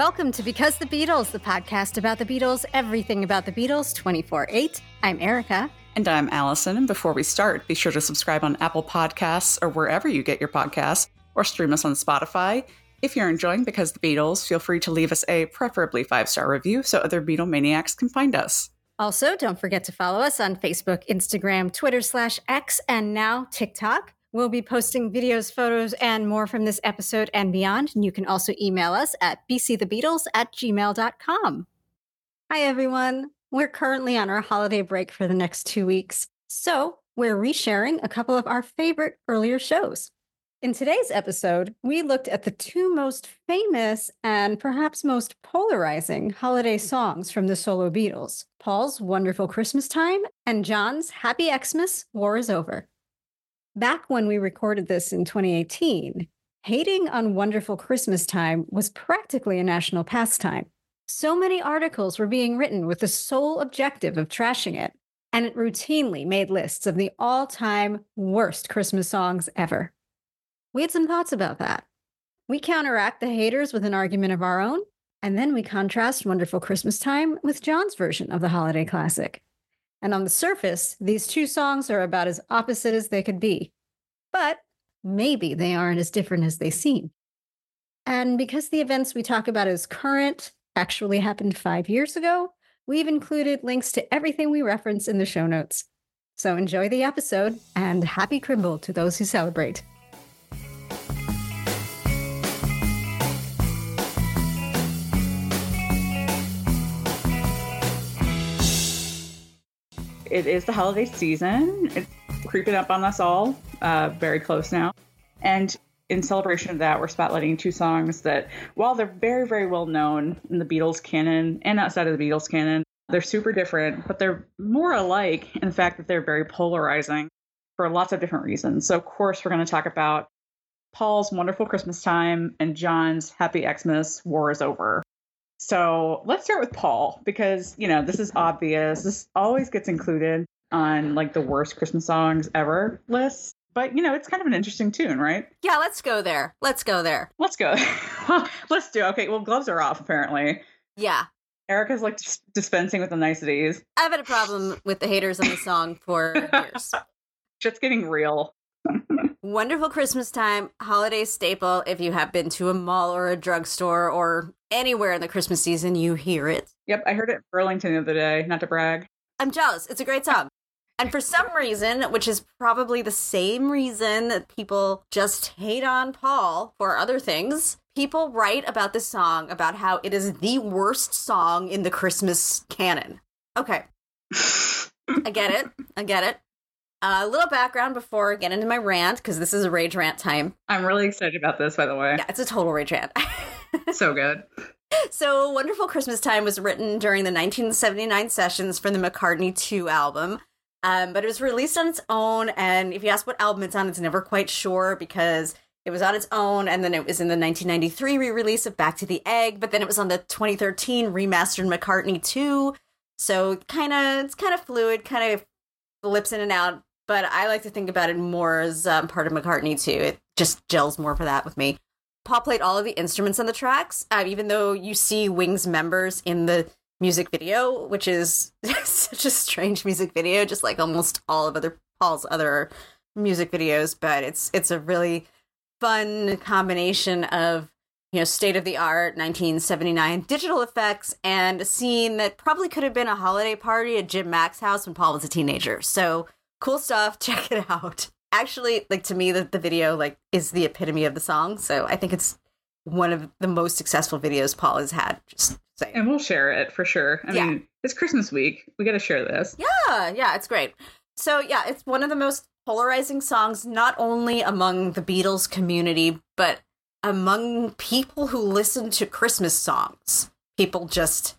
Welcome to Because the Beatles, the podcast about the Beatles, everything about the Beatles 24 8. I'm Erica. And I'm Allison. And before we start, be sure to subscribe on Apple Podcasts or wherever you get your podcasts, or stream us on Spotify. If you're enjoying Because the Beatles, feel free to leave us a preferably five star review so other Beatle maniacs can find us. Also, don't forget to follow us on Facebook, Instagram, Twitter slash X, and now TikTok. We'll be posting videos, photos, and more from this episode and beyond. And you can also email us at bcthebeatles at gmail.com. Hi, everyone. We're currently on our holiday break for the next two weeks. So we're resharing a couple of our favorite earlier shows. In today's episode, we looked at the two most famous and perhaps most polarizing holiday songs from the solo Beatles Paul's Wonderful Christmas Time and John's Happy Xmas, War is Over. Back when we recorded this in 2018, hating on Wonderful Christmas Time was practically a national pastime. So many articles were being written with the sole objective of trashing it, and it routinely made lists of the all time worst Christmas songs ever. We had some thoughts about that. We counteract the haters with an argument of our own, and then we contrast Wonderful Christmas Time with John's version of the holiday classic. And on the surface, these two songs are about as opposite as they could be. But maybe they aren't as different as they seem. And because the events we talk about as current actually happened five years ago, we've included links to everything we reference in the show notes. So enjoy the episode and happy Crimble to those who celebrate. It is the holiday season. It's creeping up on us all, uh, very close now. And in celebration of that, we're spotlighting two songs that, while they're very, very well known in the Beatles canon and outside of the Beatles canon, they're super different, but they're more alike in the fact that they're very polarizing for lots of different reasons. So, of course, we're going to talk about Paul's Wonderful Christmas Time and John's Happy Xmas, War is Over. So let's start with Paul because, you know, this is obvious. This always gets included on like the worst Christmas songs ever list. But, you know, it's kind of an interesting tune, right? Yeah, let's go there. Let's go there. Let's go. let's do. Okay, well, gloves are off apparently. Yeah. Erica's like dis- dispensing with the niceties. I've had a problem with the haters on the song for years. Shit's getting real. Wonderful Christmas time, holiday staple. If you have been to a mall or a drugstore or anywhere in the Christmas season, you hear it. Yep, I heard it in Burlington the other day, not to brag. I'm jealous. It's a great song. And for some reason, which is probably the same reason that people just hate on Paul for other things, people write about this song about how it is the worst song in the Christmas canon. Okay. I get it. I get it. A uh, little background before I get into my rant, because this is a rage rant time. I'm really excited about this, by the way. Yeah, it's a total rage rant. so good. So, Wonderful Christmas Time was written during the 1979 sessions for the McCartney 2 album. Um, but it was released on its own. And if you ask what album it's on, it's never quite sure because it was on its own. And then it was in the 1993 re release of Back to the Egg. But then it was on the 2013 remastered McCartney 2. So, kind of, it's kind of fluid, kind of flips in and out but I like to think about it more as um, part of McCartney too. It just gels more for that with me. Paul played all of the instruments on the tracks, uh, even though you see Wings members in the music video, which is such a strange music video, just like almost all of other Paul's other music videos. But it's it's a really fun combination of you know state of the art 1979 digital effects and a scene that probably could have been a holiday party at Jim Mac's house when Paul was a teenager. So cool stuff. Check it out. Actually, like to me, the, the video like is the epitome of the song. So I think it's one of the most successful videos Paul has had. Just saying. And we'll share it for sure. I yeah. mean, it's Christmas week. We got to share this. Yeah, yeah, it's great. So yeah, it's one of the most polarizing songs, not only among the Beatles community, but among people who listen to Christmas songs. People just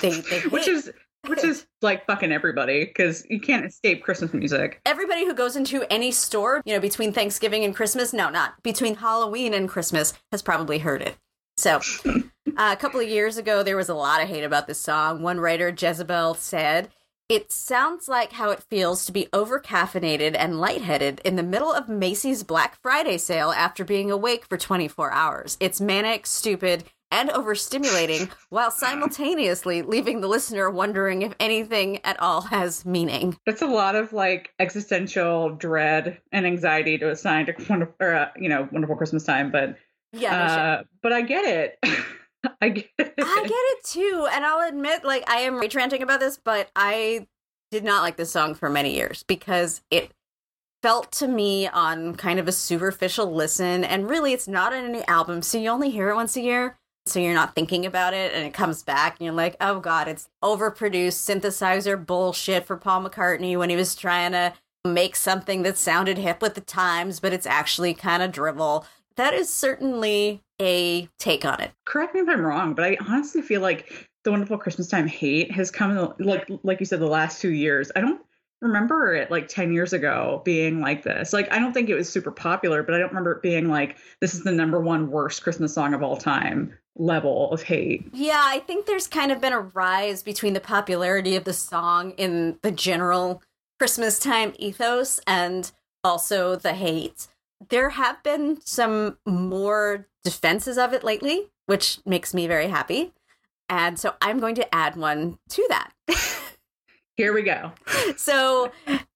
they they which is which is like fucking everybody because you can't escape Christmas music. Everybody who goes into any store, you know, between Thanksgiving and Christmas, no, not between Halloween and Christmas, has probably heard it. So, uh, a couple of years ago, there was a lot of hate about this song. One writer, Jezebel, said, It sounds like how it feels to be over caffeinated and lightheaded in the middle of Macy's Black Friday sale after being awake for 24 hours. It's manic, stupid, and overstimulating while simultaneously leaving the listener wondering if anything at all has meaning. That's a lot of like existential dread and anxiety to assign to wonderful, or, uh, you know, wonderful Christmas time. But Yeah, no uh, but I get it. I get it. I get it too, and I'll admit, like I am ranting about this, but I did not like this song for many years because it felt to me on kind of a superficial listen, and really, it's not on any album, so you only hear it once a year, so you're not thinking about it, and it comes back, and you're like, oh god, it's overproduced synthesizer bullshit for Paul McCartney when he was trying to make something that sounded hip with the times, but it's actually kind of drivel. That is certainly a take on it. Correct me if I'm wrong, but I honestly feel like the wonderful Christmas time hate has come like like you said the last two years. I don't remember it like 10 years ago being like this. Like I don't think it was super popular, but I don't remember it being like this is the number one worst Christmas song of all time level of hate. Yeah, I think there's kind of been a rise between the popularity of the song in the general Christmas time ethos and also the hate. There have been some more defenses of it lately, which makes me very happy. And so I'm going to add one to that. Here we go. so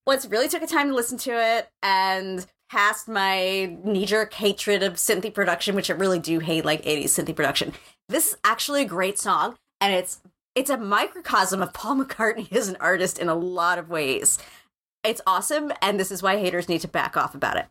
once really took a time to listen to it and past my knee-jerk hatred of synthy production, which I really do hate like 80s synthy production. This is actually a great song, and it's it's a microcosm of Paul McCartney as an artist in a lot of ways. It's awesome, and this is why haters need to back off about it.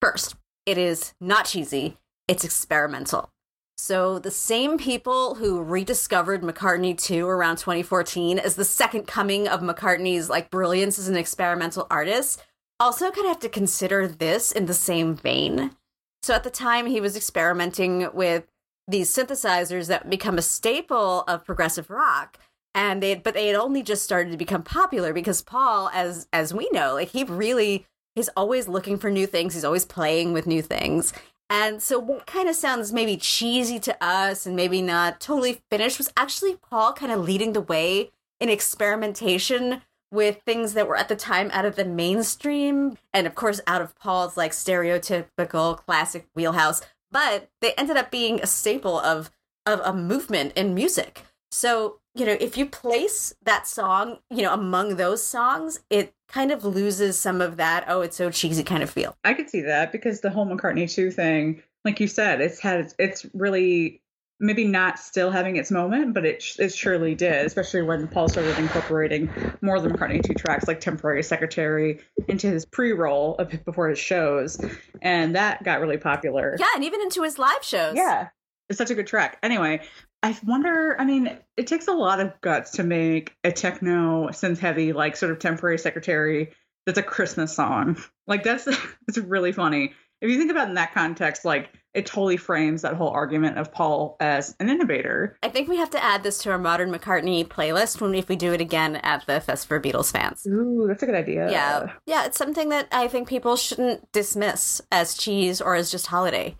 First, it is not cheesy, it's experimental. So, the same people who rediscovered McCartney 2 around 2014 as the second coming of McCartney's like brilliance as an experimental artist also kind of have to consider this in the same vein. So, at the time, he was experimenting with these synthesizers that become a staple of progressive rock. And they but they had only just started to become popular because Paul as as we know like he really he's always looking for new things. He's always playing with new things. And so what kind of sounds maybe cheesy to us and maybe not totally finished was actually Paul kind of leading the way in experimentation with things that were at the time out of the mainstream and of course out of Paul's like stereotypical classic wheelhouse but they ended up being a staple of of a movement in music. So, you know, if you place that song, you know, among those songs, it kind of loses some of that, oh, it's so cheesy kind of feel. I could see that because the whole McCartney 2 thing, like you said, it's had it's really maybe not still having its moment, but it it surely did, especially when Paul started incorporating more than McCartney 2 tracks like Temporary Secretary into his pre-roll of before his shows, and that got really popular. Yeah, and even into his live shows. Yeah. It's such a good track. Anyway, I wonder, I mean, it takes a lot of guts to make a techno synth heavy like sort of temporary secretary that's a Christmas song. Like that's it's really funny. If you think about it in that context, like it totally frames that whole argument of Paul as an innovator. I think we have to add this to our modern McCartney playlist when if we do it again at the Fest for Beatles fans. Ooh, that's a good idea. Yeah. Yeah, it's something that I think people shouldn't dismiss as cheese or as just holiday.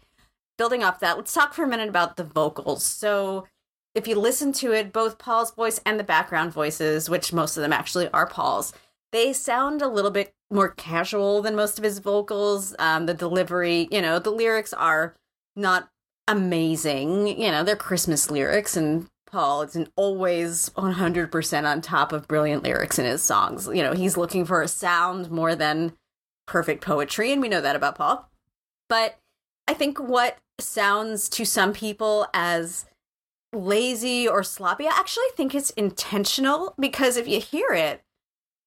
Building off that, let's talk for a minute about the vocals. So if you listen to it, both Paul's voice and the background voices, which most of them actually are Paul's, they sound a little bit more casual than most of his vocals. Um, the delivery, you know, the lyrics are not amazing. You know, they're Christmas lyrics, and Paul isn't always 100% on top of brilliant lyrics in his songs. You know, he's looking for a sound more than perfect poetry, and we know that about Paul. But I think what sounds to some people as lazy or sloppy, I actually think it's intentional because if you hear it,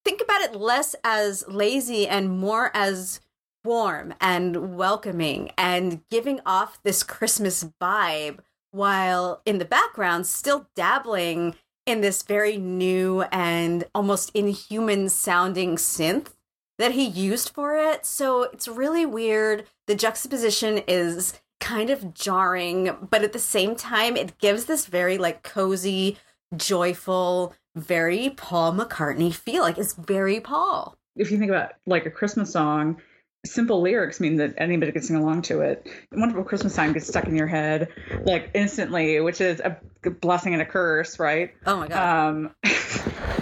think about it less as lazy and more as warm and welcoming and giving off this Christmas vibe while in the background still dabbling in this very new and almost inhuman sounding synth that he used for it. So it's really weird. The juxtaposition is kind of jarring, but at the same time, it gives this very like cozy, joyful, very Paul McCartney feel. Like it's very Paul. If you think about like a Christmas song, simple lyrics mean that anybody can sing along to it. Wonderful Christmas time gets stuck in your head like instantly, which is a blessing and a curse, right? Oh my god. Um,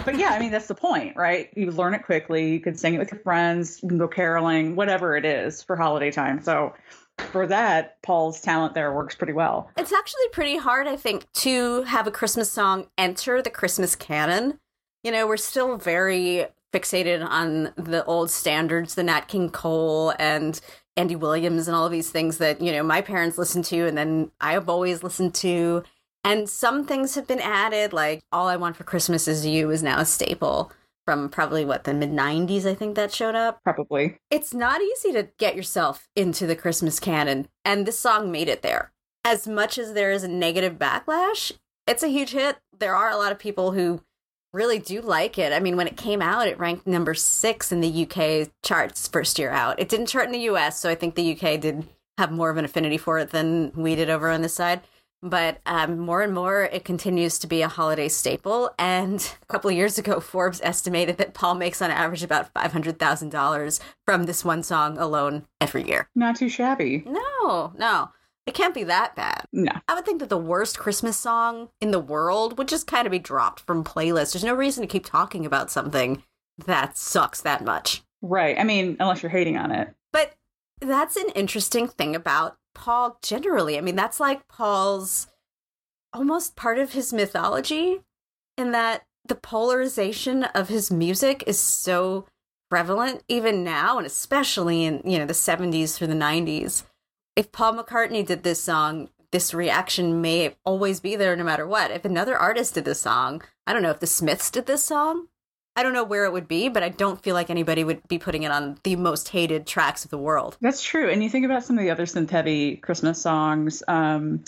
but yeah, I mean that's the point, right? You learn it quickly. You can sing it with your friends. You can go caroling, whatever it is for holiday time. So for that, Paul's talent there works pretty well. It's actually pretty hard, I think, to have a Christmas song enter the Christmas canon. You know, we're still very fixated on the old standards, the Nat King Cole and Andy Williams and all of these things that, you know, my parents listened to and then I have always listened to. And some things have been added, like All I Want for Christmas Is You is now a staple from probably what, the mid 90s, I think that showed up. Probably. It's not easy to get yourself into the Christmas canon, and this song made it there. As much as there is a negative backlash, it's a huge hit. There are a lot of people who really do like it. I mean, when it came out, it ranked number six in the UK charts first year out. It didn't chart in the US, so I think the UK did have more of an affinity for it than we did over on this side. But um, more and more, it continues to be a holiday staple. And a couple of years ago, Forbes estimated that Paul makes on average about $500,000 from this one song alone every year. Not too shabby. No, no. It can't be that bad. No. I would think that the worst Christmas song in the world would just kind of be dropped from playlists. There's no reason to keep talking about something that sucks that much. Right. I mean, unless you're hating on it. But that's an interesting thing about Paul generally. I mean, that's like Paul's almost part of his mythology in that the polarization of his music is so prevalent even now and especially in, you know, the 70s through the 90s if Paul McCartney did this song, this reaction may always be there no matter what. If another artist did this song, I don't know if the Smiths did this song. I don't know where it would be, but I don't feel like anybody would be putting it on the most hated tracks of the world. That's true. And you think about some of the other synth heavy Christmas songs. Um,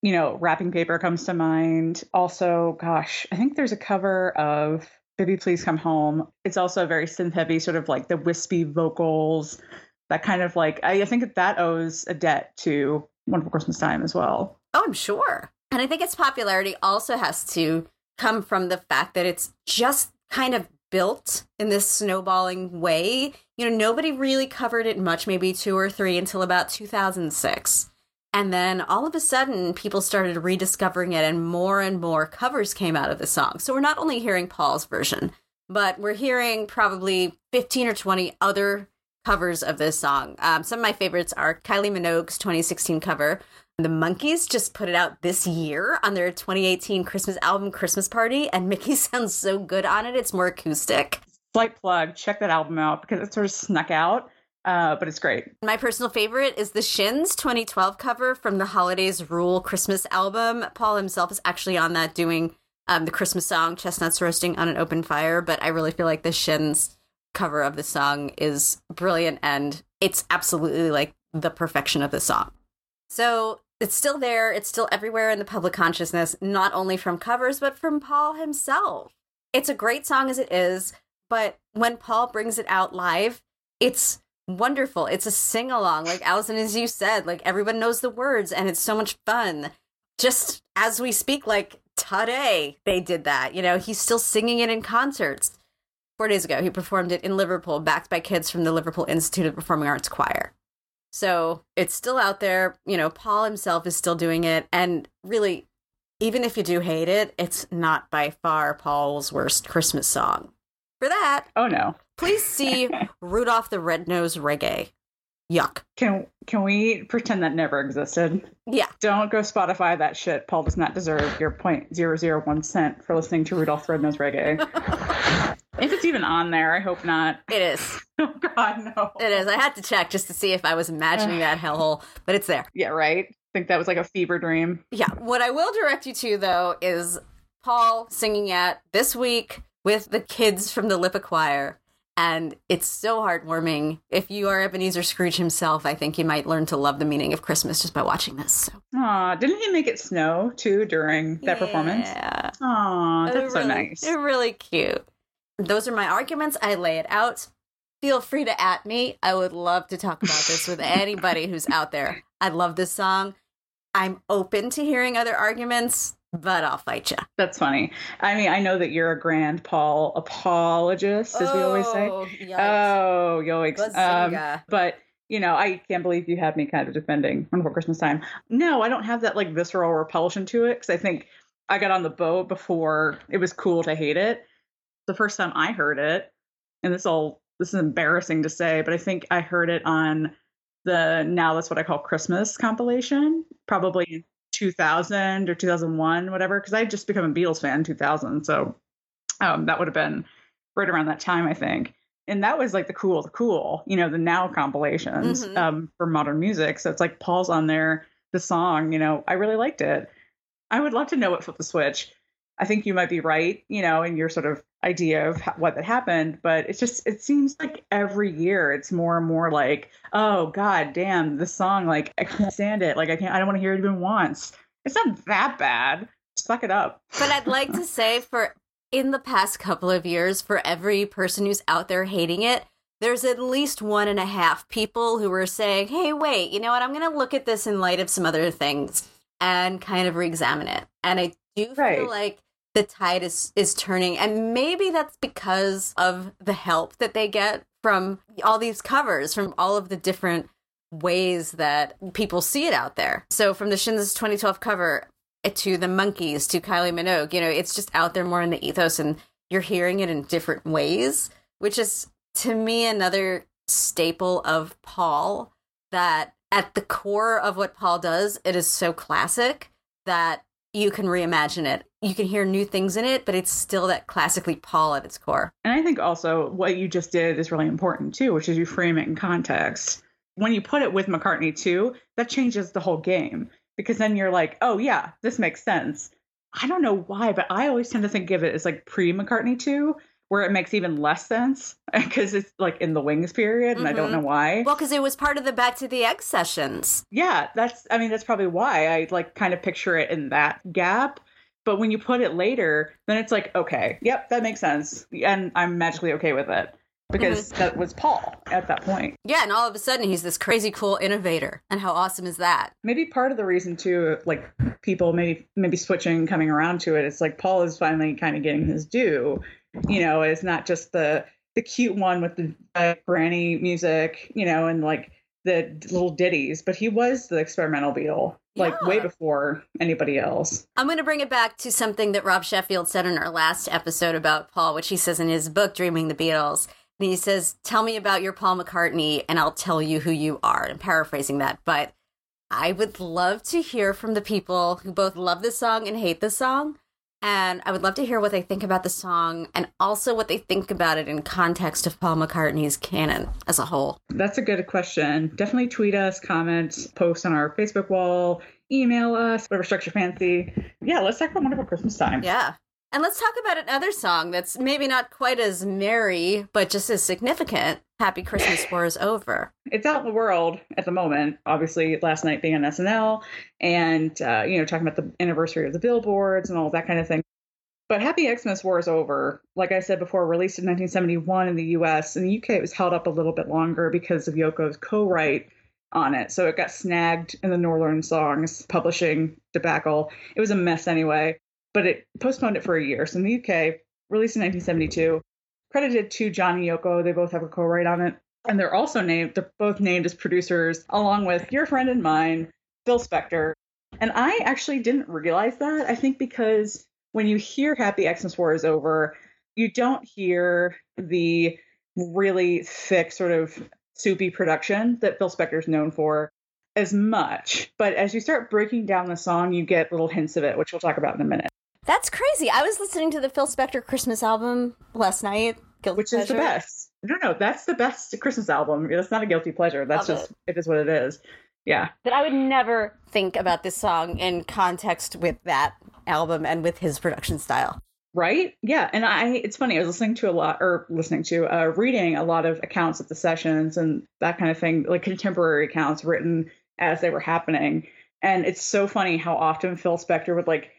you know, Wrapping Paper comes to mind. Also, gosh, I think there's a cover of Baby Please Come Home. It's also a very synth heavy, sort of like the wispy vocals that kind of like I, I think that owes a debt to Wonderful Christmas Time as well. Oh, I'm sure. And I think its popularity also has to come from the fact that it's just kind of built in this snowballing way. You know, nobody really covered it much, maybe two or three until about 2006. And then all of a sudden, people started rediscovering it, and more and more covers came out of the song. So we're not only hearing Paul's version, but we're hearing probably 15 or 20 other covers of this song. Um, some of my favorites are Kylie Minogue's 2016 cover. The Monkees just put it out this year on their 2018 Christmas album, Christmas Party, and Mickey sounds so good on it. It's more acoustic. Slight plug, check that album out because it sort of snuck out. Uh, but it's great. My personal favorite is the Shins 2012 cover from the Holidays Rule Christmas album. Paul himself is actually on that doing um, the Christmas song Chestnuts Roasting on an Open Fire, but I really feel like the Shins cover of the song is brilliant and it's absolutely like the perfection of the song. So it's still there, it's still everywhere in the public consciousness, not only from covers, but from Paul himself. It's a great song as it is, but when Paul brings it out live, it's wonderful. It's a sing along, like Allison, as you said, like everyone knows the words and it's so much fun. Just as we speak, like today, they did that. You know, he's still singing it in concerts four days ago, he performed it in Liverpool, backed by kids from the Liverpool Institute of Performing Arts Choir. So it's still out there. You know, Paul himself is still doing it. And really, even if you do hate it, it's not by far Paul's worst Christmas song. For that, oh no. please see Rudolph the Red-Nosed Reggae. Yuck. Can can we pretend that never existed? Yeah. Don't go Spotify that shit. Paul does not deserve your point zero zero one cent for listening to Rudolph the Red-Nosed Reggae. if it's even on there, I hope not. It is. oh God, no. It is. I had to check just to see if I was imagining that hellhole, but it's there. Yeah, right. I think that was like a fever dream. Yeah. What I will direct you to though is Paul singing at this week with the kids from the LIPA Choir and it's so heartwarming. If you are Ebenezer Scrooge himself, I think you might learn to love the meaning of Christmas just by watching this. So. Aw, didn't he make it snow too during that yeah. performance? Yeah. Aw, that's They're so nice. They're really cute. Those are my arguments. I lay it out. Feel free to at me. I would love to talk about this with anybody who's out there. I love this song. I'm open to hearing other arguments, but I'll fight you. That's funny. I mean, I know that you're a grand Paul apologist, as we always say. yikes. Oh, yoicks. Um, but you know, I can't believe you had me kind of defending Wonderful Christmas Time. No, I don't have that like visceral repulsion to it because I think I got on the boat before it was cool to hate it. The first time I heard it, and this all this is embarrassing to say, but I think I heard it on the now that's what I call Christmas compilation, probably 2000 or 2001, whatever, because I had just become a Beatles fan in 2000. So um, that would have been right around that time, I think. And that was like the cool, the cool, you know, the now compilations Mhm. um, for modern music. So it's like Paul's on there, the song, you know, I really liked it. I would love to know what flipped the switch. I think you might be right, you know, in your sort of idea of what that happened, but it's just it seems like every year it's more and more like, oh god damn, this song like I can't stand it. Like I can't I don't want to hear it even once. It's not that bad. Suck it up. But I'd like to say for in the past couple of years, for every person who's out there hating it, there's at least one and a half people who are saying, hey, wait, you know what? I'm going to look at this in light of some other things and kind of re examine it. And I do feel Right. like the tide is, is turning. And maybe that's because of the help that they get from all these covers, from all of the different ways that people see it out there. So from the Shins 2012 cover to the Monkees to Kylie Minogue, you know, it's just out there more in the ethos and you're hearing it in different ways, which is to me another staple of Paul that at the core of what Paul does, it is so classic that you can reimagine it. You can hear new things in it, but it's still that classically Paul at its core. And I think also what you just did is really important too, which is you frame it in context. When you put it with McCartney too, that changes the whole game because then you're like, oh yeah, this makes sense. I don't know why, but I always tend to think of it as like pre McCartney 2, where it makes even less sense because it's like in the Wings period, and I don't Mhm. know why. Well, because it was part of the Back to the Egg sessions. yeah, that's, I mean, that's probably why I like kind of picture it in that gap. But when you put it later, then it's like, okay, yep, that makes sense. And I'm magically okay with it because that was Paul at that point. Yeah, and all of a sudden he's this crazy cool innovator. And how awesome is that? maybe part of the reason too like people maybe maybe switching coming around to it it's like paul is finally kind of getting his due you know it's not just the the cute one with the uh, granny music you know and like the little ditties but he was the experimental beatle like way before anybody else I'm going to bring it back to something that Rob Sheffield said in our last episode about Paul, which he says in his book, Dreaming the Beatles. And he says, Tell me about your Paul McCartney, and I'll tell you who you are. I'm paraphrasing that. But I would love to hear from the people who both love this song and hate this song. And I would love to hear what they think about the song and also what they think about it in context of Paul McCartney's canon as a whole. that's a good question definitely tweet us comment post on our facebook wall email us whatever structure fancy yeah let's talk about wonderful christmas time Yeah. And let's talk about another song that's maybe not quite as merry, but just as significant. Happy Christmas War is over. it's out in the world at the moment. Obviously, last night being on SNL, and uh, you know, talking about the anniversary of the billboards and all that kind of thing. But Happy Xmas War is over. Like I said before, released in 1971 in the U.S. In the U.K., it was held up a little bit longer because of Yoko's co-write on it. So it got snagged in the Northern Songs publishing debacle. It was a mess anyway. But it postponed it for a year. So in the UK, released in 1972, credited to John and Yoko. They both have a co-write on it. And they're also named, they're both named as producers, along with your friend and mine, Phil Spector. And I actually didn't realize that. I think because when you hear Happy Xmas War is over, you don't hear the really thick, sort of soupy production that Phil Spector's known for as much. But as you start breaking down the song, you get little hints of it, which we'll talk about in a minute, That's crazy. I was listening to the Phil Spector Christmas album last night. Guilty which is the best. No, no, that's the best Christmas album. That's not a guilty pleasure. That's Love just, it is what it is. Yeah. But I would never think about this song in context with that album and with his production style. Right? Yeah. And I, it's funny, I was listening to a lot, or listening to, uh, reading a lot of accounts of the sessions and that kind of thing, like contemporary accounts written as they were happening. And it's so funny how often Phil Spector would like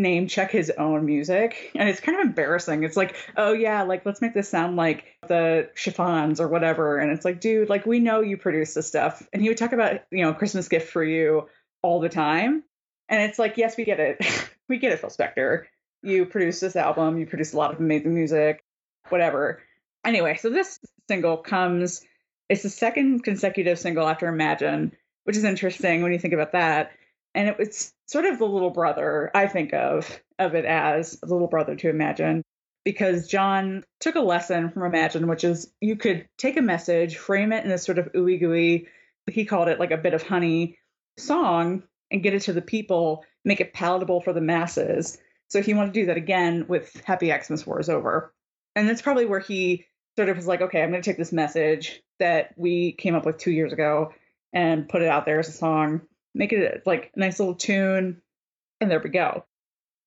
name check his own music. And it's kind of embarrassing. It's like, oh, yeah, like let's make this sound like the chiffons or whatever. And it's like, dude, like we know you produce this stuff. And he would talk about, you know, Christmas gift for you all the time. And it's like, yes, we get it. we get it, Phil Spector. You produced this album, you produced a lot of amazing music, whatever. Anyway, so this single comes, it's the second consecutive single after Imagine, which is interesting when you think about that. And it was sort of the little brother, I think of of it as the little brother to Imagine, because John took a lesson from Imagine, which is you could take a message, frame it in this sort of ooey gooey he called it like a bit of honey song and get it to the people, make it palatable for the masses. So he wanted to do that again with Happy Xmas War is Over. And that's probably where he sort of was like, okay, I'm going to take this message that we came up with two years ago and put it out there as a song, make it like a nice little tune, and there we go.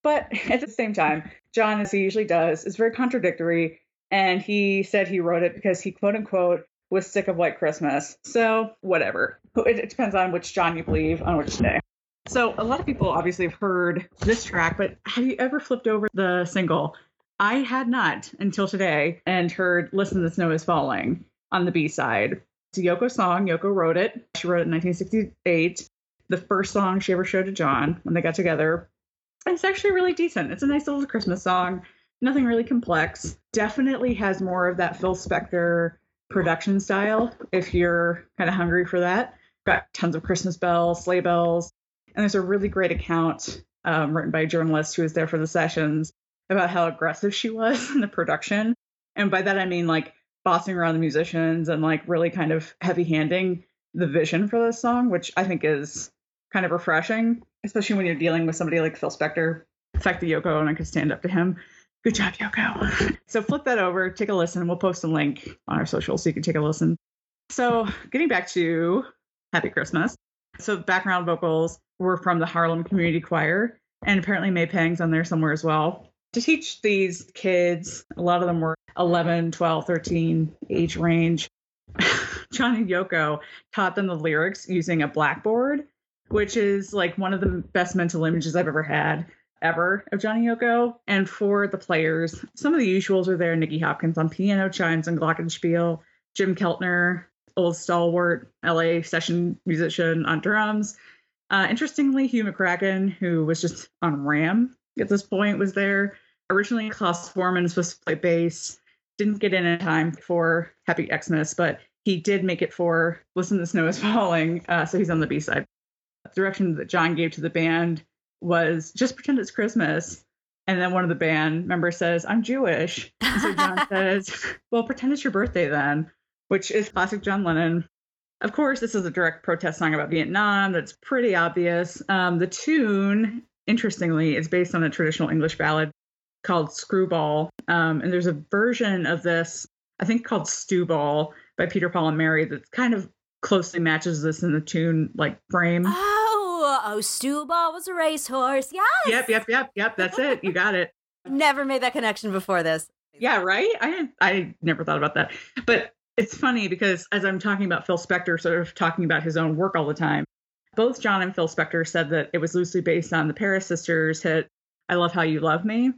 But at the same time, John, as he usually does, is very contradictory. And he said he wrote it because he quote unquote was sick of White Christmas. So, whatever. It, it depends on which John you believe on which day. So, a lot of people obviously have heard this track, but have you ever flipped over the single? I had not until today and heard Listen, the Snow is Falling on the B side. It's a Yoko song. Yoko wrote it. She wrote it in 1968. The first song she ever showed to John when they got together. It's actually really decent. It's a nice little Christmas song. Nothing really complex. Definitely has more of that Phil Spector production style if you're kind of hungry for that. Got tons of Christmas bells, sleigh bells. And there's a really great account um, written by a journalist who was there for the sessions about how aggressive she was in the production. And by that, I mean like bossing around the musicians and like really kind of heavy handing the vision for this song, which I think is kind of refreshing, especially when you're dealing with somebody like Phil Spector. The fact that Yoko Ono could stand up to him. Good job, Yoko. so flip that over, take a listen. We'll post a link on our social so you can take a listen. So getting back to Happy Christmas. So background vocals were from the Harlem Community Choir, and apparently May Pang's on there somewhere as well. To teach these kids, a lot of them were 11, 12, 13 age range. John and Yoko taught them the lyrics using a blackboard, which is like one of the best mental images I've ever had ever of Johnny Yoko. And for the players, some of the usuals are there Nicky Hopkins on piano, chimes, and glockenspiel, Jim Keltner, old stalwart LA session musician on drums. Uh, interestingly, Hugh McCracken, who was just on Ram at this point, was there. Originally, Klaus Voormann was supposed to play bass, didn't get in in time for Happy Xmas, but he did make it for Listen, the Snow is Falling. Uh, so he's on the B side. Direction that John gave to the band was just pretend it's Christmas. And then one of the band members says, I'm Jewish. And so John says, Well, pretend it's your birthday then, which is classic John Lennon. Of course, this is a direct protest song about Vietnam. That's pretty obvious. Um, the tune, interestingly, is based on a traditional English ballad called Stewball. Um, and there's a version of this, I think called Stew Ball by Peter Paul and Mary that kind of closely matches this in the tune like frame. Oh, oh, Stew Ball was a racehorse. Yes. Yep, yep, yep, yep. That's it. You got it. Never made that connection before this. Yeah, right. I I never thought about that, but it's funny because as I'm talking about Phil Spector, sort of talking about his own work all the time, both John and Phil Spector said that it was loosely based on the Paris Sisters hit "I Love How You Love Me,"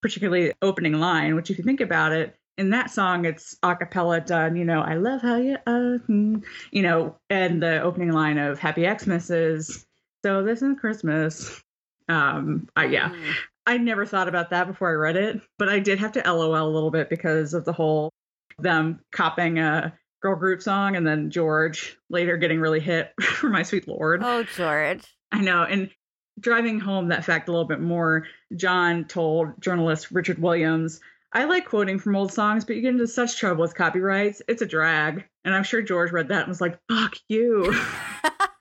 particularly the opening line, which if you think about it, in that song it's a cappella done, you know, I love how you uh, hmm, you know, and the opening line of Happy Xmas is so this is Christmas. Um I yeah. Mm. I never thought about that before I read it, but I did have to LOL a little bit because of the whole them copying a girl group song and then George later getting really hit for my sweet lord. Oh, George. I know. And driving home that fact a little bit more, John told journalist Richard Williams, I like quoting from old songs, but you get into such trouble with copyrights. It's a drag. And I'm sure George read that and was like, fuck you.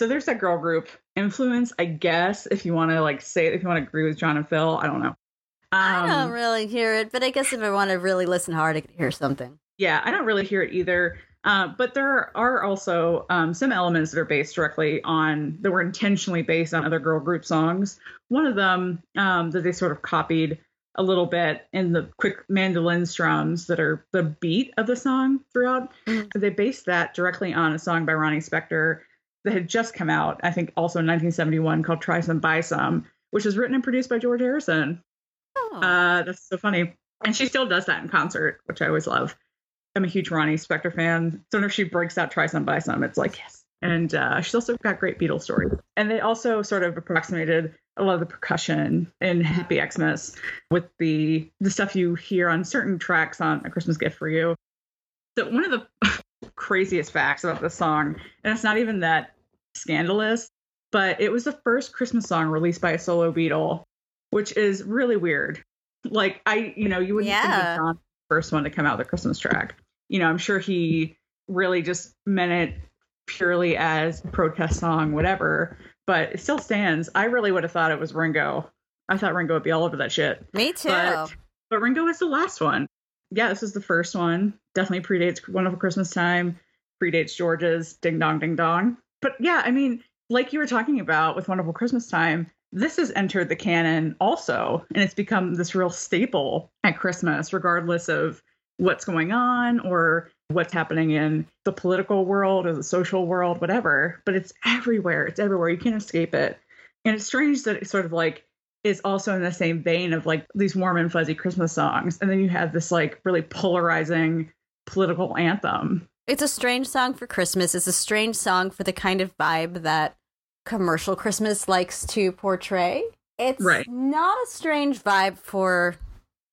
so there's that girl group influence, I guess, if you want to like say, it, if you want to agree with John and Phil. I don't know. Um, I don't really hear it, but I guess if I want to really listen hard, I could hear something. Yeah, I don't really hear it either. Uh, but there are also um, some elements that are based directly on that were intentionally based on other girl group songs. One of them um, that they sort of copied a little bit in the quick mandolin strums that are the beat of the song throughout. Mm-hmm. They based that directly on a song by Ronnie Spector that had just come out, I think also in 1971, called Try Some Buy Some, which was written and produced by George Harrison. Oh. Uh, that's so funny. And she still does that in concert, which I always love. I'm a huge Ronnie Spector fan. So if she breaks out Try Some Buy Some, it's like, yes. And uh, she's also got great Beatles stories. And they also sort of approximated a lot of the percussion in Happy Xmas with the the stuff you hear on certain tracks on A Christmas Gift for You. So one of the craziest facts about this song, and it's not even that scandalous, but it was the first Christmas song released by a solo Beatle, which is really weird. Like I, you know, you wouldn't yeah. think of John first one to come out with a Christmas track. You know, I'm sure he really just meant it purely as a protest song, whatever, but it still stands. I really would have thought it was Ringo. I thought Ringo would be all over that shit. Me too. But, but Ringo is the last one. Yeah, this is the first one. Definitely predates Wonderful Christmas Time, predates George's Ding Dong Ding Dong. But yeah, I mean, like you were talking about with Wonderful Christmas Time, this has entered the canon also, and it's become this real staple at Christmas, regardless of what's going on or what's happening in the political world or the social world, whatever. But it's everywhere. It's everywhere. You can't escape it. And it's strange that it's sort of like is also in the same vein of like these warm and fuzzy Christmas songs. And then you have this like really polarizing political anthem. It's a strange song for Christmas. It's a strange song for the kind of vibe that commercial Christmas likes to portray. It's right. not a strange vibe for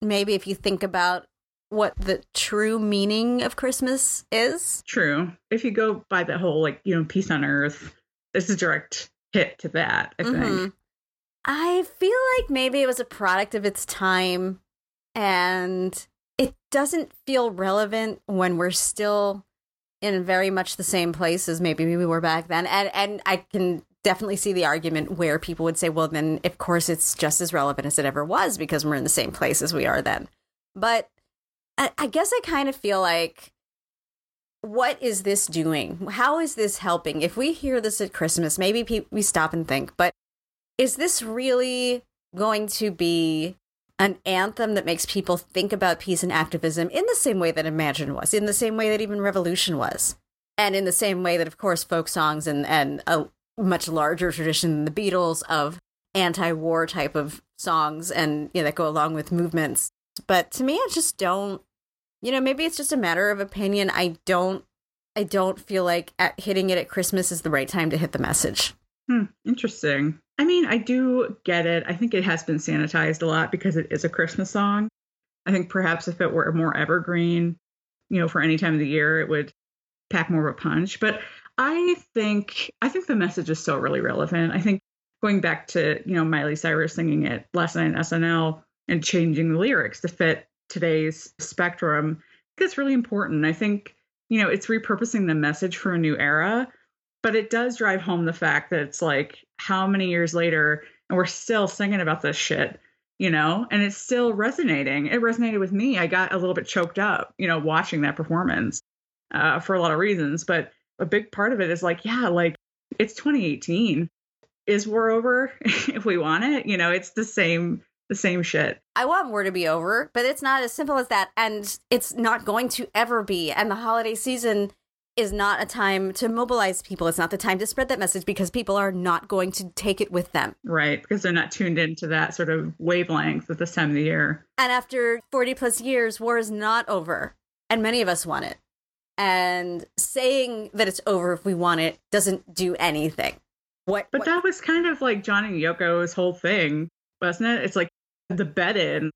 maybe if you think about what the true meaning of Christmas is. True. If you go by the whole like, you know, peace on earth, this is a direct hit to that, I think. Mm-hmm. I feel like maybe it was a product of its time and it doesn't feel relevant when we're still in very much the same place as maybe we were back then. And and I can definitely see the argument where people would say, well, then of course it's just as relevant as it ever was because we're in the same place as we are then. But I, I guess I kind of feel like what is this doing? How is this helping? If we hear this at Christmas, maybe pe- we stop and think, but is this really going to be an anthem that makes people think about peace and activism in the same way that Imagine was, in the same way that even Revolution was, and in the same way that, of course, folk songs and, and a much larger tradition than the Beatles of anti-war type of songs and you know, that go along with movements. But to me, I just don't. You know, maybe it's just a matter of opinion. I don't. I don't feel like hitting it at Christmas is the right time to hit the message. Hmm, interesting. I mean, I do get it. I think it has been sanitized a lot because it is a Christmas song. I think perhaps if it were more evergreen, you know, for any time of the year, it would pack more of a punch. But I think I think the message is still really relevant. I think going back to, you know, Miley Cyrus singing it last night in SNL and changing the lyrics to fit today's spectrum, that's really important. I think, you know, it's repurposing the message for a new era but it does drive home the fact that it's like how many years later and we're still singing about this shit you know? And it's still resonating. It resonated with me. I got a little bit choked up you know watching that performance uh, for a lot of reasons. But a big part of it is like yeah like it's 2018 is war over if we want it? You know it's the same the same shit. I want war to be over but it's not as simple as that. And it's not going to ever be. And the holiday season is not a time to mobilize people. It's not the time to spread that message because people are not going to take it with them. Right, because they're not tuned into that sort of wavelength at this time of the year. And after 40 plus years, war is not over. And many of us want it. And saying that it's over if we want it doesn't do anything. What But what? that was kind of like John and Yoko's whole thing, wasn't it? It's like the bed in.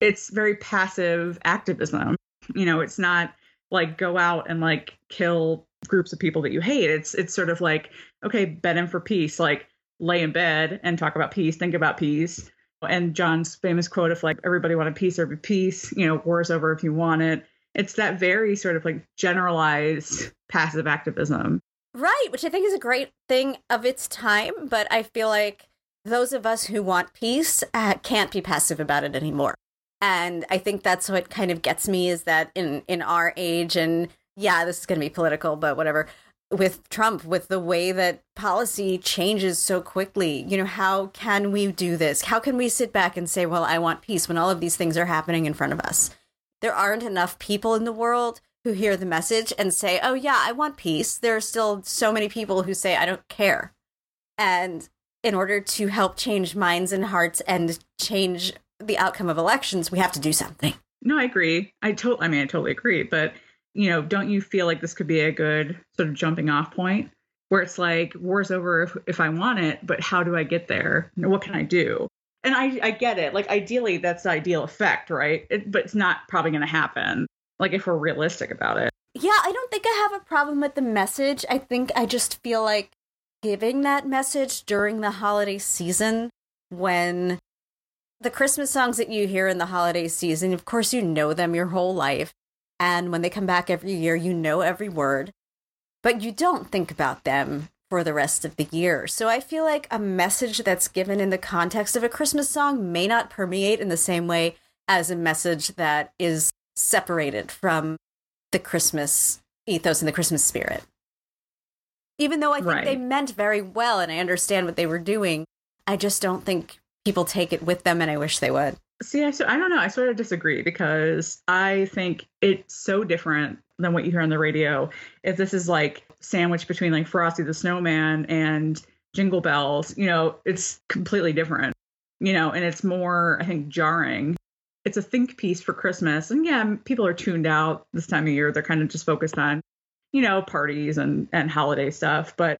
It's very passive activism. You know, it's not like go out and like kill groups of people that you hate. It's it's sort of like okay, bed in for peace. Like lay in bed and talk about peace, think about peace. And John's famous quote of like everybody wanted peace, be peace. You know, war's over if you want it. It's that very sort of like generalized passive activism. Right, which I think is a great thing of its time, but I feel like those of us who want peace uh, can't be passive about it anymore and i think that's what kind of gets me is that in in our age and yeah this is going to be political but whatever with trump with the way that policy changes so quickly you know how can we do this? How can we sit back and say well i want peace when all of these things are happening in front of us? There aren't enough people in the world who hear the message and say oh yeah i want peace. There are still so many people who say i don't care. And in order to help change minds and hearts and change the outcome of elections, we have to do something. No, I agree. I totally, I mean, I totally agree. But, you know, don't you feel like this could be a good sort of jumping off point where it's like, war's over if, if I want it, but how do I get there? What can I do? And I, I get it. Like, ideally, that's the ideal effect, right? It, but it's not probably going to happen. Like, if we're realistic about it. Yeah, I don't think I have a problem with the message. I think I just feel like giving that message during the holiday season when the Christmas songs that you hear in the holiday season, of course, you know them your whole life. And when they come back every year, you know every word. but you don't think about them for the rest of the year. So I feel like a message that's given in the context of a Christmas song may not permeate in the same way as a message that is separated from the Christmas ethos and the Christmas spirit. Even though I think Right. they meant very well and I understand what they were doing, I just don't think people take it with them and I wish they would. See, I, I don't know. I sort of disagree because I think it's so different than what you hear on the radio. If this is like sandwiched between like Frosty the Snowman and Jingle Bells, you know, it's completely different, you know, and it's more, I think, jarring. It's a think piece for Christmas. And yeah, people are tuned out this time of year. They're kind of just focused on, you know, parties and, and holiday stuff. But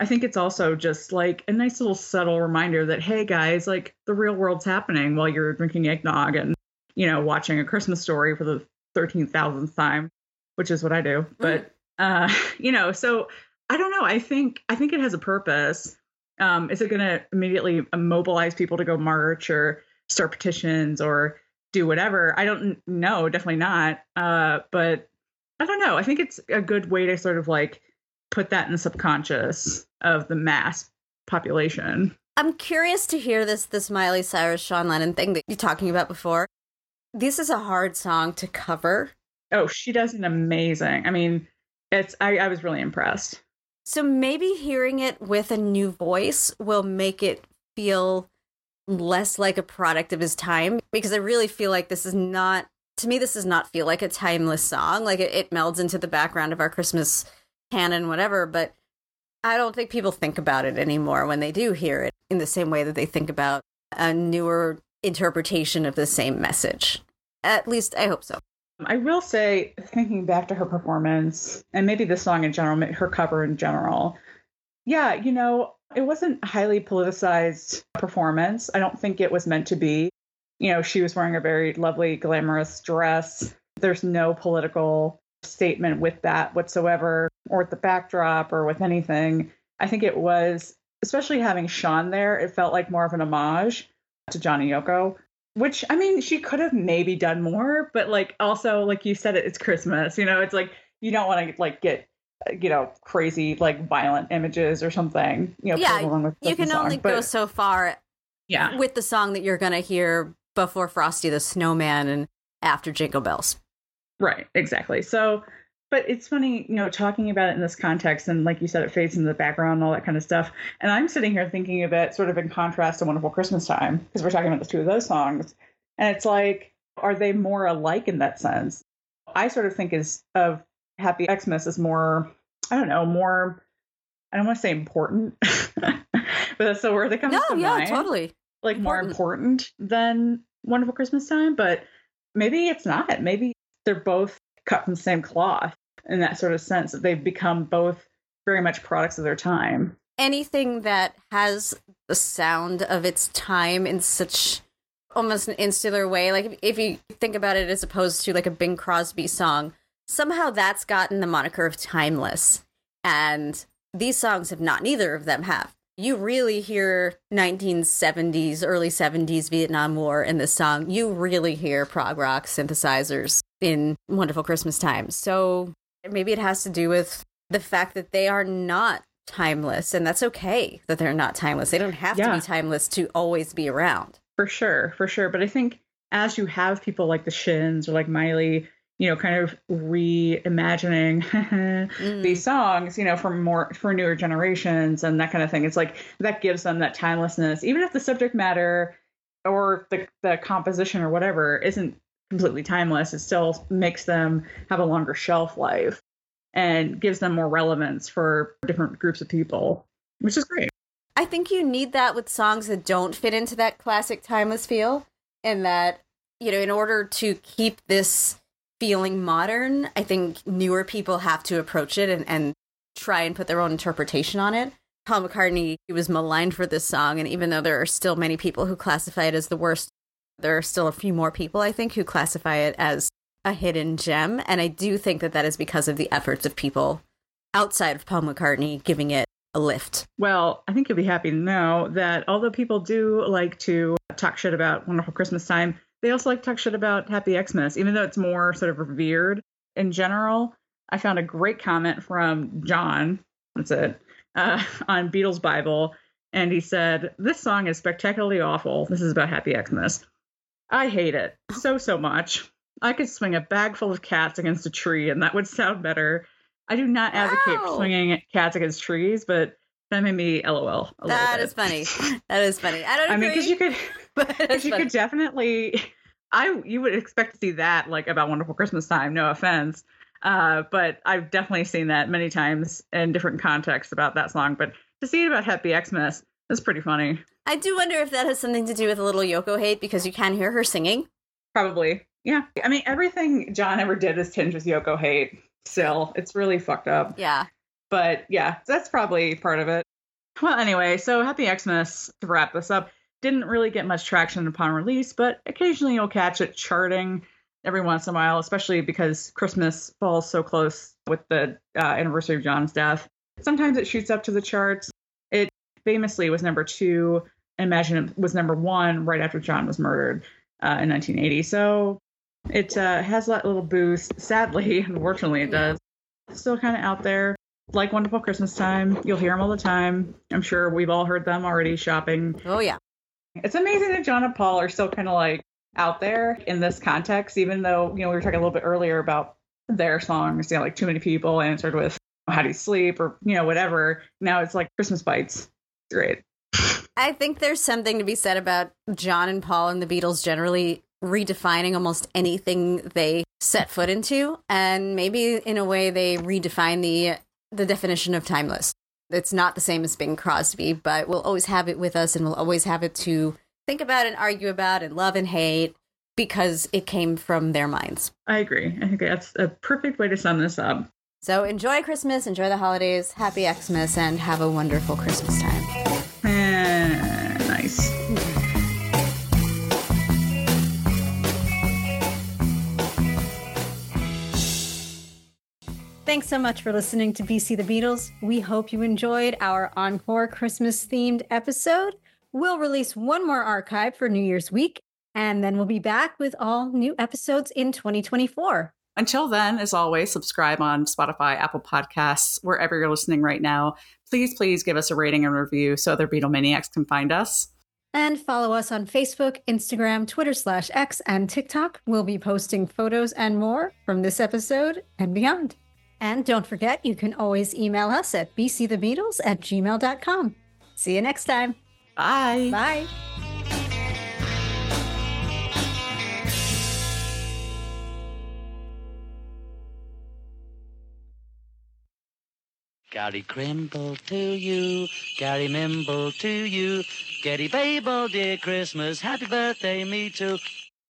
I think it's also just like a nice little subtle reminder that, hey guys, like the real world's happening while you're drinking eggnog and, you know, watching a Christmas story for the 13,000th time, which is what I do. But, uh, you know, so I don't know. I think, I think it has a purpose. Um, is it going to immediately mobilize people to go march or start petitions or do whatever? I don't know. Definitely not. Uh, but I don't know. I think it's a good way to sort of like put that in the subconscious of the mass population. I'm curious to hear this this Miley Cyrus Sean Lennon thing that you're talking about before. This is a hard song to cover. Oh, she does an amazing. I mean, it's I, I was really impressed. So maybe hearing it with a new voice will make it feel less like a product of his time because I really feel like this is not to me this does not feel like a timeless song. Like it, it melds into the background of our Christmas canon, whatever, but I don't think people think about it anymore when they do hear it in the same way that they think about a newer interpretation of the same message. At least I hope so. I will say, thinking back to her performance and maybe the song in general, her cover in general, yeah, you know, it wasn't a highly politicized performance. I don't think it was meant to be. You know, she was wearing a very lovely, glamorous dress. There's no political statement with that whatsoever, or with the backdrop, or with anything. I think it was, especially having Sean there, it felt like more of an homage to Johnny Yoko which I mean, she could have maybe done more, but like also, like you said, it, it's Christmas. You know, it's like you don't want to like get you know crazy like violent images or something. You know, Yeah, with You can only but, go so far yeah, with the song that you're going to hear before Frosty the Snowman and after Jingle Bells. Right, exactly. So, but it's funny, you know, talking about it in this context, and like you said, it fades in the background and all that kind of stuff. And I'm sitting here thinking of it sort of in contrast to Wonderful Christmas Time because we're talking about the two of those songs, and it's like, are they more alike in that sense? I sort of think is of Happy Xmas is more, I don't know, more. I don't want to say important, but that's the word that comes No, to yeah, mind totally. like more Important. important than Wonderful Christmas Time, but maybe it's not. Maybe they're both cut from the same cloth in that sort of sense that they've become both very much products of their time. Anything that has the sound of its time in such almost an insular way, like if, you think about it as opposed to like a Bing Crosby song, somehow that's gotten the moniker of timeless. And these songs have not, neither of them have. You really hear 1970s, early 70s Vietnam War in this song. You really hear prog rock synthesizers in Wonderful Christmas Time. So maybe it has to do with the fact that they are not timeless, and that's okay that they're not timeless. They don't have to be timeless to always be around. For sure, for sure. But I think as you have people like the Shins or like Miley, you know, kind of reimagining Mm. these songs, you know, for more for newer generations and that kind of thing. It's like that gives them that timelessness, even if the subject matter or the the composition or whatever isn't completely timeless. It still makes them have a longer shelf life and gives them more relevance for different groups of people, which is great. I think you need that with songs that don't fit into that classic timeless feel, and that, you know, in order to keep this feeling modern, I think newer people have to approach it and, and try and put their own interpretation on it. Paul McCartney he was maligned for this song, and even though there are still many people who classify it as the worst, there are still a few more people, I think, who classify it as a hidden gem. And I do think that that is because of the efforts of people outside of Paul McCartney giving it a lift. Well, I think you'll be happy to know that although people do like to talk shit about Wonderful Christmas Time, they also like to talk shit about Happy Xmas, even though it's more sort of revered in general. I found a great comment from John. That's it. Uh, on Beatles Bible, and he said, "This song is spectacularly awful. This is about Happy Xmas. I hate it so so much. I could swing a bag full of cats against a tree, and that would sound better. I do not advocate Wow. swinging cats against trees, but that made me LOL. That is funny. That is funny. I don't know. I agree. mean, because you could, but you funny. could definitely, I you would expect to see that like about Wonderful Christmas Time. No offense, uh, but I've definitely seen that many times in different contexts about that song. But to see it about Happy Xmas is pretty funny. I do wonder if that has something to do with a little Yoko hate because you can hear her singing. Probably, yeah. I mean, everything John ever did is tinged with Yoko hate. Still, it's really fucked up. Yeah. But yeah, that's probably part of it. Well, anyway, so Happy Xmas to wrap this up didn't really get much traction upon release, but occasionally you'll catch it charting every once in a while, especially because Christmas falls so close with the uh, anniversary of John's death. Sometimes it shoots up to the charts. It famously was number two. Imagine it was number one right after John was murdered uh, in 1980. So it uh, has that little boost. Sadly, unfortunately, it does. Still kind of out there like Wonderful Christmas Time. You'll hear them all the time. I'm sure we've all heard them already shopping. Oh yeah. It's amazing that John and Paul are still kind of like out there in this context, even though, you know, we were talking a little bit earlier about their songs, you know, like Too Many People answered with How Do You Sleep or, you know, whatever. Now it's like Christmas Bites. Great. I think there's something to be said about John and Paul and the Beatles generally redefining almost anything they set foot into, and maybe in a way they redefine the the definition of timeless. It's not the same as Bing Crosby, but we'll always have it with us, and we'll always have it to think about and argue about and love and hate because it came from their minds. I agree. I think that's a perfect way to sum this up. So enjoy Christmas, enjoy the holidays, happy Xmas, and have a wonderful Christmas time. Nice. Thanks so much for listening to BC the Beatles. We hope you enjoyed our encore Christmas themed episode. We'll release one more archive for New Year's week, and then we'll be back with all new episodes in 2024. Until then, as always, subscribe on Spotify, Apple Podcasts, wherever you're listening right now. Please, please give us a rating and review so other Beatlemaniacs can find us. And follow us on Facebook, Instagram, Twitter slash X, and TikTok. We'll be posting photos and more from this episode and beyond. And don't forget, you can always email us at bcthebeatles at gmail.com. See you next time. Bye. Bye. Gary Crimble to you, Gary Mimble to you, Gary Babel, dear Christmas, happy birthday, me too.